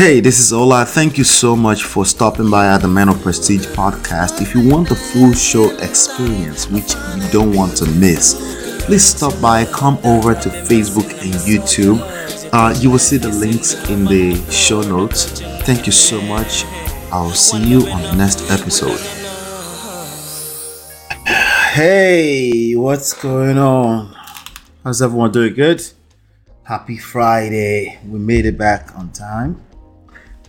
Hey, this is Ola. Thank you so much for stopping by at the Man of Prestige podcast. If you want the full show experience, which you don't want to miss, please stop by, come over to Facebook and YouTube. Uh, you will see the links in the show notes. Thank you so much. I'll see you on the next episode. Hey, what's going on? How's everyone doing? Good? Happy Friday. We made it back on time.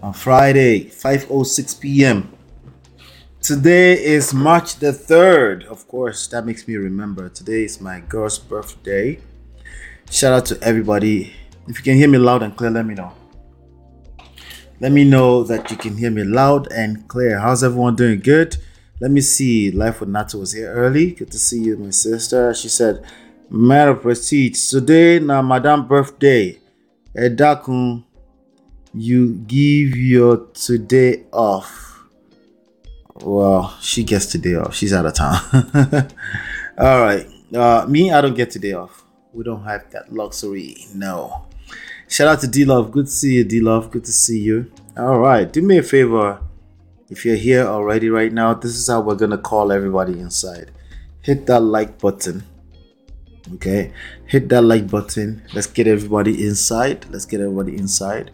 On Friday, 5:06 p.m. Today is March the 3rd. Of course, that makes me remember. Today is my girl's birthday. Shout out to everybody. If you can hear me loud and clear, let me know. Let me know that you can hear me loud and clear. How's everyone doing? Good? Let me see. Life with Nato was here early. Good to see you, my sister. She said, Matter prestige. Today na madam birthday. Edakun, you give your today off. Well, she gets today off. She's out of town. All right. Uh, me, I don't get today off. We don't have that luxury. No. Shout out to D Love. Good to see you, D Love. Good to see you. All right. Do me a favor. If you're here already right now, this is how we're going to call everybody inside. Hit that like button. Okay. Hit that like button. Let's get everybody inside. Let's get everybody inside.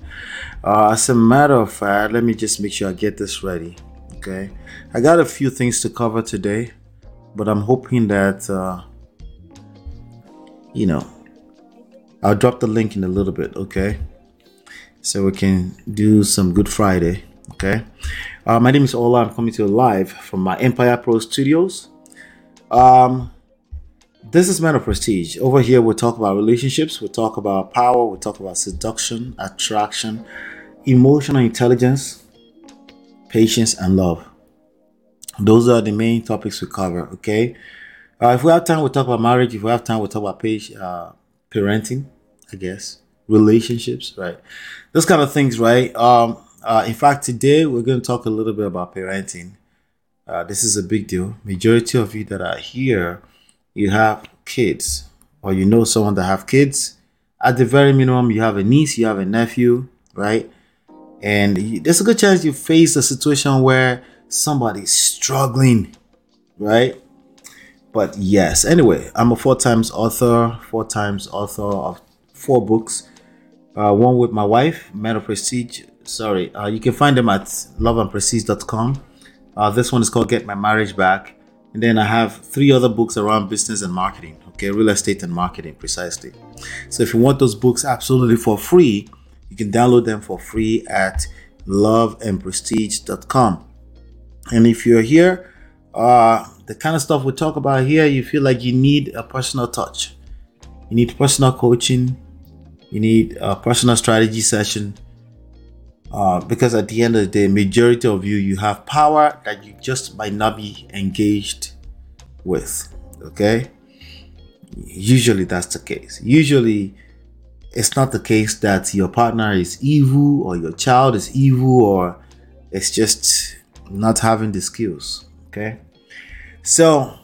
Uh, as a matter of fact, let me just make sure I get this ready. Okay. I got a few things to cover today, but I'm hoping that, uh, you know, I'll drop the link in a little bit. Okay. So we can do some Good Friday. Okay. Uh, my name is Ola. I'm coming to you live from my Empire Pro Studios. Um, this is Man of Prestige. Over here, we'll talk about relationships, we'll talk about power, we'll talk about seduction, attraction, emotional intelligence, patience, and love. Those are the main topics we cover, okay? Uh, if we have time, we'll talk about marriage. If we have time, we'll talk about page, uh, parenting, I guess, relationships, right? Those kind of things, right? Um, uh, in fact, today we're going to talk a little bit about parenting. Uh, this is a big deal. Majority of you that are here, you have kids, or you know someone that have kids. At the very minimum, you have a niece, you have a nephew, right? And there's a good chance you face a situation where somebody's struggling, right? But yes, anyway, I'm a four times author, four times author of four books. Uh, one with my wife, of Prestige. Sorry, uh, you can find them at loveandprestige.com. Uh, this one is called Get My Marriage Back. And then I have three other books around business and marketing, okay, real estate and marketing precisely. So if you want those books absolutely for free, you can download them for free at loveandprestige.com. And if you're here, uh, the kind of stuff we talk about here, you feel like you need a personal touch, you need personal coaching, you need a personal strategy session. Uh, because at the end of the day, majority of you, you have power that you just might not be engaged with. Okay, usually that's the case. Usually, it's not the case that your partner is evil or your child is evil or it's just not having the skills. Okay. So,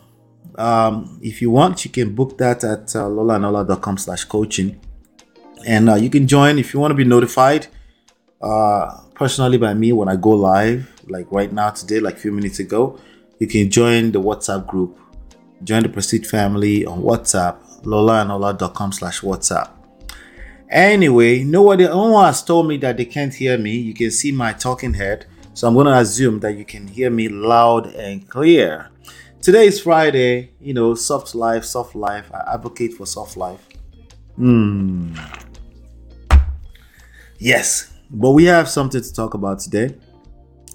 um, if you want, you can book that at uh, lolaandola.com slash coaching. And uh, you can join if you want to be notified uh, personally by me when I go live, like right now today, like a few minutes ago. You can join the WhatsApp group. Join the Prestige family on WhatsApp, lolaandola.com slash WhatsApp. Anyway, nobody, no one has told me that they can't hear me. You can see my talking head. So I'm going to assume that you can hear me loud and clear. Today is Friday, you know, soft life, soft life. I advocate for soft life. Hmm. Yes, but we have something to talk about today.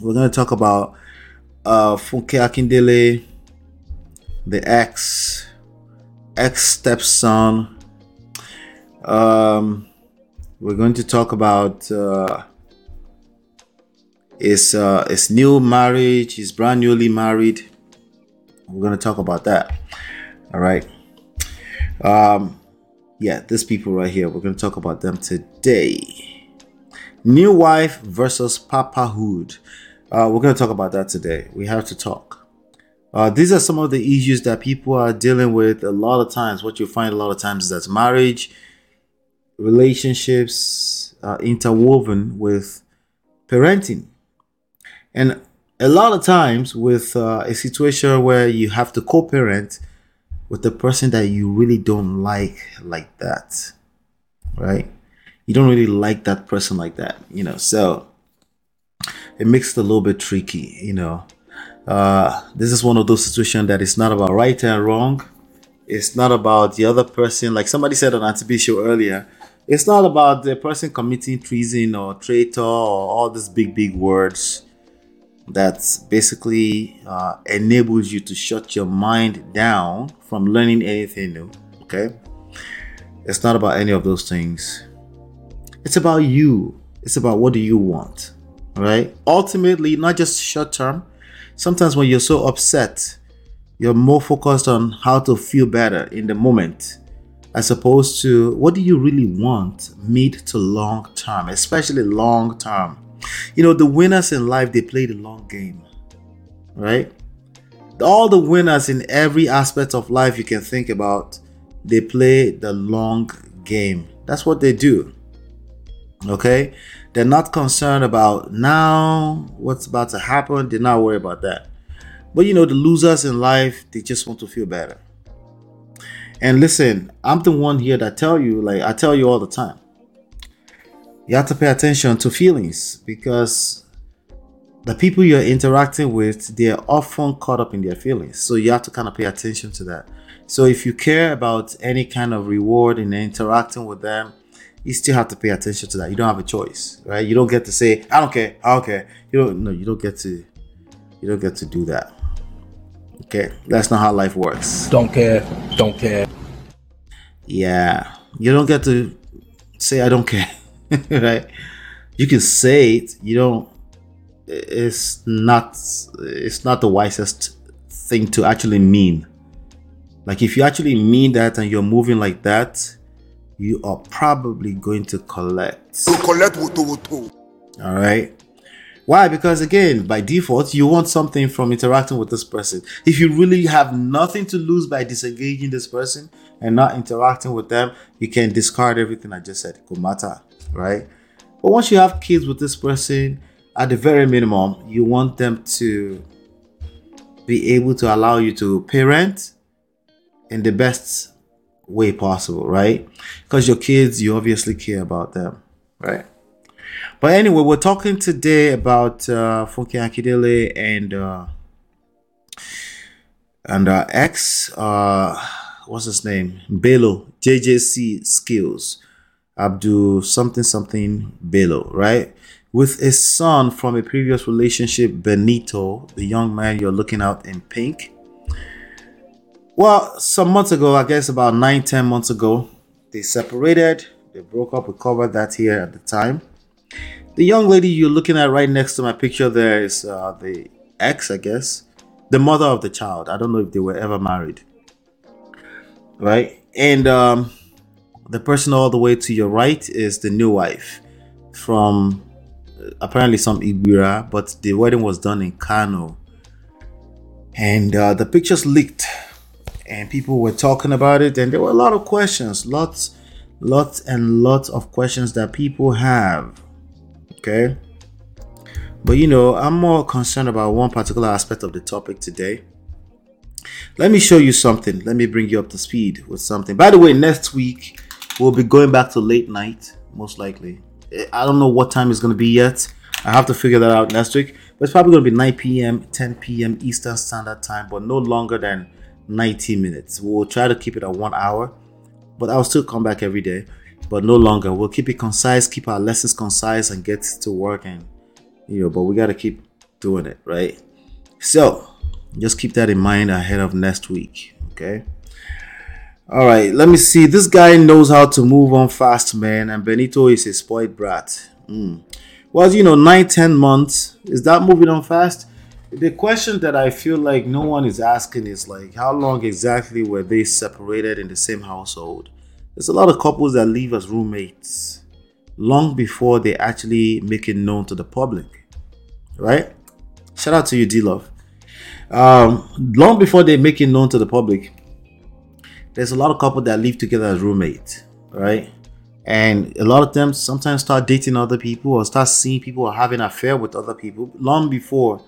We're going to talk about uh, Funke Akindele, the ex, ex stepson. Um, we're going to talk about uh, his uh, his new marriage, He's brand newly married. We're going to talk about that. All right. Um, yeah, these people right here. We're going to talk about them today. New wife versus papahood. Uh, we're going to talk about that today. We have to talk. Uh, these are some of the issues that people are dealing with a lot of times. What you find a lot of times is that marriage, relationships, uh, interwoven with parenting. And a lot of times, with uh, a situation where you have to co parent with the person that you really don't like, like that, right? You don't really like that person like that, you know, so it makes it a little bit tricky, you know. Uh, this is one of those situations that it's not about right and wrong. It's not about the other person. Like somebody said on Antibi show earlier, it's not about the person committing treason or traitor or all these big, big words that basically uh, enables you to shut your mind down from learning anything new. Okay? It's not about any of those things. It's about you. It's about what do you want, right? Ultimately, not just short term, sometimes when you're so upset, you're more focused on how to feel better in the moment as opposed to what do you really want mid to long term, especially long term. You know, the winners in life, they play the long game, right? All the winners in every aspect of life you can think about, they play the long game. That's what they do. Okay? They're not concerned about now, what's about to happen. They're not worried about that. But you know, the losers in life, they just want to feel better. And listen, I'm the one here that tell you, like I tell you all the time, you have to pay attention to feelings because the people you're interacting with, they're often caught up in their feelings. So you have to kind of pay attention to that. So if you care about any kind of reward in interacting with them, you still have to pay attention to that. You don't have a choice, right? You don't get to say, I don't care, I don't care. You don't no, you don't get to you don't get to do that. Okay, that's not how life works. Don't care, don't care. Yeah, you don't get to say I don't care, right? You can say it. You don't. It's not. It's not the wisest thing to actually mean. Like if you actually mean that and you're moving like that, you are probably going to collect. To collect All right. Why? Because again, by default, you want something from interacting with this person. If you really have nothing to lose by disengaging this person and not interacting with them, you can discard everything I just said. It could matter, right? But once you have kids with this person, at the very minimum, you want them to be able to allow you to parent in the best way possible, right? Because your kids, you obviously care about them, right? But anyway, we're talking today about uh, Funke Akindele and uh, and uh, X. Uh, what's his name? Bello JJC Skills. Abdul something something Bello, right? With a son from a previous relationship, Benito, the young man you're looking at in pink. Well, some months ago, I guess about nine, ten months ago, they separated. They broke up. We covered that here at the time. The young lady you're looking at right next to my picture there is uh, the ex, I guess, the mother of the child. I don't know if they were ever married, right? And um, the person all the way to your right is the new wife from uh, apparently some Ebira, but the wedding was done in Kano. And uh, the pictures leaked, and people were talking about it, and there were a lot of questions, lots, lots, and lots of questions that people have Okay. But you know, I'm more concerned about one particular aspect of the topic today. Let me show you something. Let me bring you up to speed with something. By the way, next week we'll be going back to late night, most likely. Eh, I don't know what time it's going to be yet. I have to figure that out next week. But it's probably going to be 9 p.m., 10 p.m. Eastern Standard Time, but no longer than 90 minutes. We'll try to keep it at one hour, but I'll still come back every day but no longer. We'll keep it concise, keep our lessons concise, and get to work. And you know, but we got to keep doing it, right? So just keep that in mind ahead of next week, okay? All right, let me see. This guy knows how to move on fast, man, and Benito is a spoiled brat. Mm. Well, you know, nine, ten months is that moving on fast? The question that I feel like no one is asking is like, how long exactly were they separated in the same household? There's a lot of couples that leave as roommates long before they actually make it known to the public, right? Shout out to you, D Love. Um, long before they make it known to the public, there's a lot of couple that live together as roommates, right? and a lot of them sometimes start dating other people or start seeing people or having affair with other people long before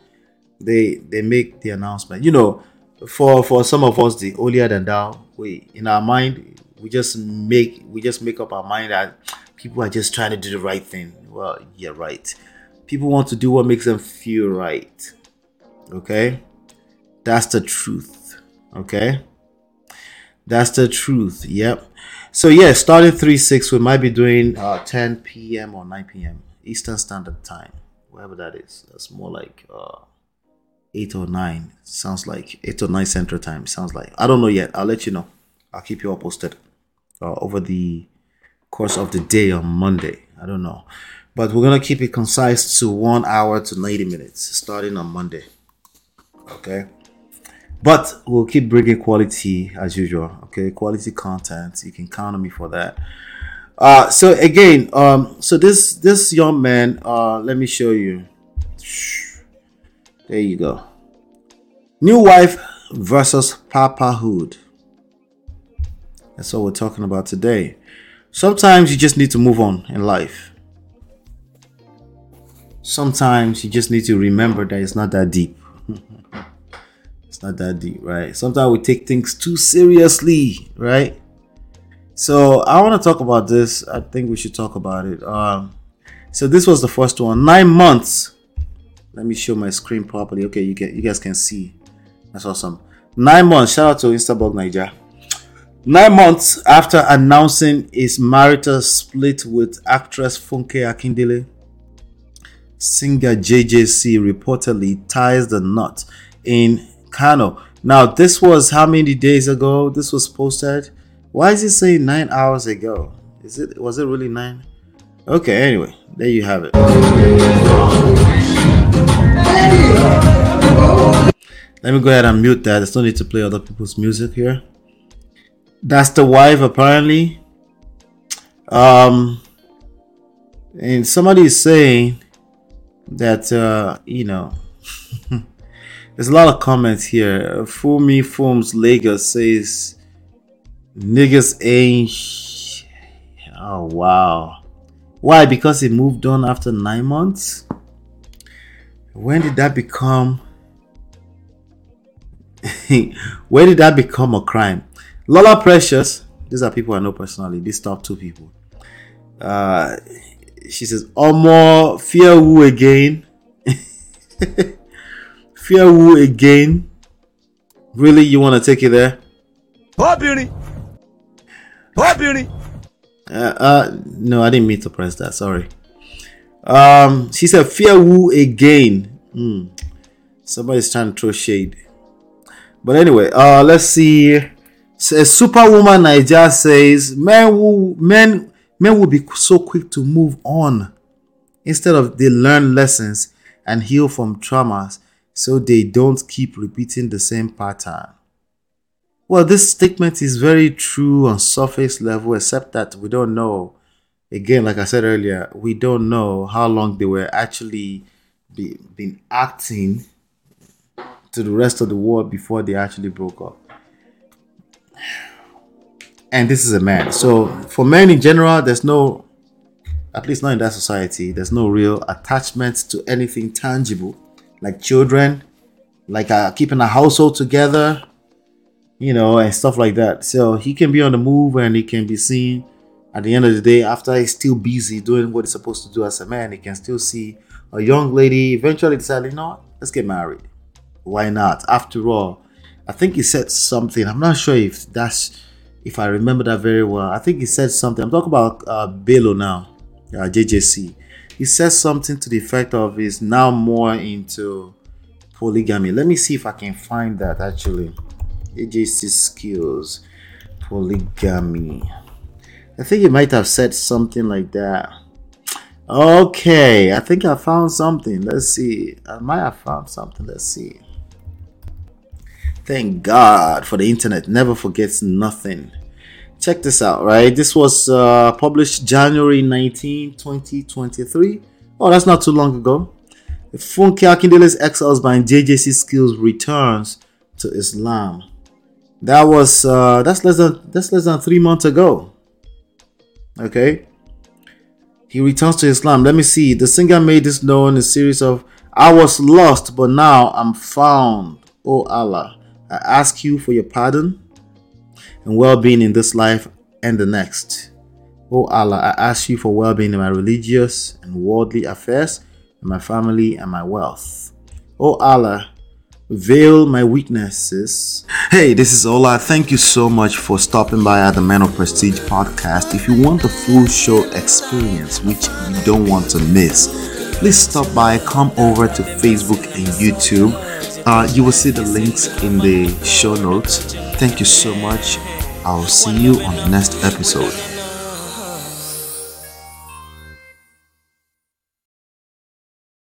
they they make the announcement. You know, for for some of us, the holier than thou, we in our mind we just make we just make up our mind that people are just trying to do the right thing. Well, yeah, right. People want to do what makes them feel right. Okay, that's the truth. Okay, that's the truth. Yep. So yeah, starting three six, we might be doing uh, 10 p.m. or 9 p.m. Eastern Standard Time, whatever that is. That's more like uh, eight or nine. Sounds like eight or nine Central Time. Sounds like I don't know yet. I'll let you know. I'll keep you all posted uh, over the course of the day on Monday. I don't know, but we're gonna keep it concise to one hour to 90 minutes, starting on Monday. Okay. But we'll keep bringing quality as usual. Okay, quality content. You can count on me for that. Uh, so again, um, so this this young man, uh, let me show you. There you go. New wife versus papahood. That's what we're talking about today. Sometimes you just need to move on in life. Sometimes you just need to remember that it's not that deep. it's not that deep, right? Sometimes we take things too seriously, right? So I want to talk about this. I think we should talk about it. Um, so this was the first one. Nine months let me show my screen properly. Okay, you get you guys can see. That's awesome. Nine months. Shout out to Instablog9ja. Nine months after announcing his marital split with actress Funke Akindele, singer JJC reportedly ties the knot in Kano. Now, this was how many days ago? This was posted. Why is it saying nine hours ago? Is it was it really nine? Okay, anyway, there you have it. Let me go ahead and mute that. There's no need to play other people's music here. That's the wife, apparently. Um, and somebody is saying that uh, you know, there's a lot of comments here. Fool me, Forms Lagos says niggas ain't. Oh wow, why? Because he moved on after nine months. When did that become? Where did that become a crime? Lola Precious, these are people I know personally. These top two people. Uh, she says, Omo, fear who again? fear who again? Really, you want to take it there? Oh, beauty. Oh, beauty. Uh, uh, no, I didn't mean to press that. Sorry. Um, she said, fear who again? Hmm. Somebody's trying to throw shade. But anyway, uh, let's see. A superwoman Niger says men will men men will be so quick to move on instead of they learn lessons and heal from traumas so they don't keep repeating the same pattern. Well, this statement is very true on surface level, except that we don't know. Again, like I said earlier, we don't know how long they were actually be, been acting to the rest of the world before they actually broke up. And this is a man. So for men in general, there's no, at least not in that society, there's no real attachment to anything tangible, like children, like uh, keeping a household together, you know, and stuff like that. So he can be on the move and he can be seen at the end of the day after he's still busy doing what he's supposed to do as a man. He can still see a young lady eventually decided, you know, let's get married why not? After all, I think he said something. I'm not sure if that's if I remember that very well. I think he said something. I'm talking about uh, Bello now, uh, JJC. He says something to the effect of he's now more into polygamy. Let me see if I can find that actually. JJC skills, polygamy. I think he might have said something like that. Okay, I think I found something. Let's see. I might have found something. Let's see. Thank God for the internet. Never forgets nothing. Check this out, right? This was uh, published January 19, 2023. Oh, that's not too long ago. Funke Akindele's ex-husband JJC Skills returns to Islam. That was uh, that's less than that's less than three months ago. Okay, he returns to Islam. Let me see. The singer made this known in a series of I was lost, but now I'm found. Oh Allah, I ask you for your pardon and well being in this life and the next. Oh Allah, I ask you for well being in my religious and worldly affairs, in my family and my wealth. Oh Allah, veil my weaknesses. Hey, this is Ola. Thank you so much for stopping by at the Man of Prestige podcast. If you want the full show experience, which you don't want to miss, please stop by, come over to Facebook and YouTube. Uh, you will see the links in the show notes. Thank you so much. I'll see you on the next episode.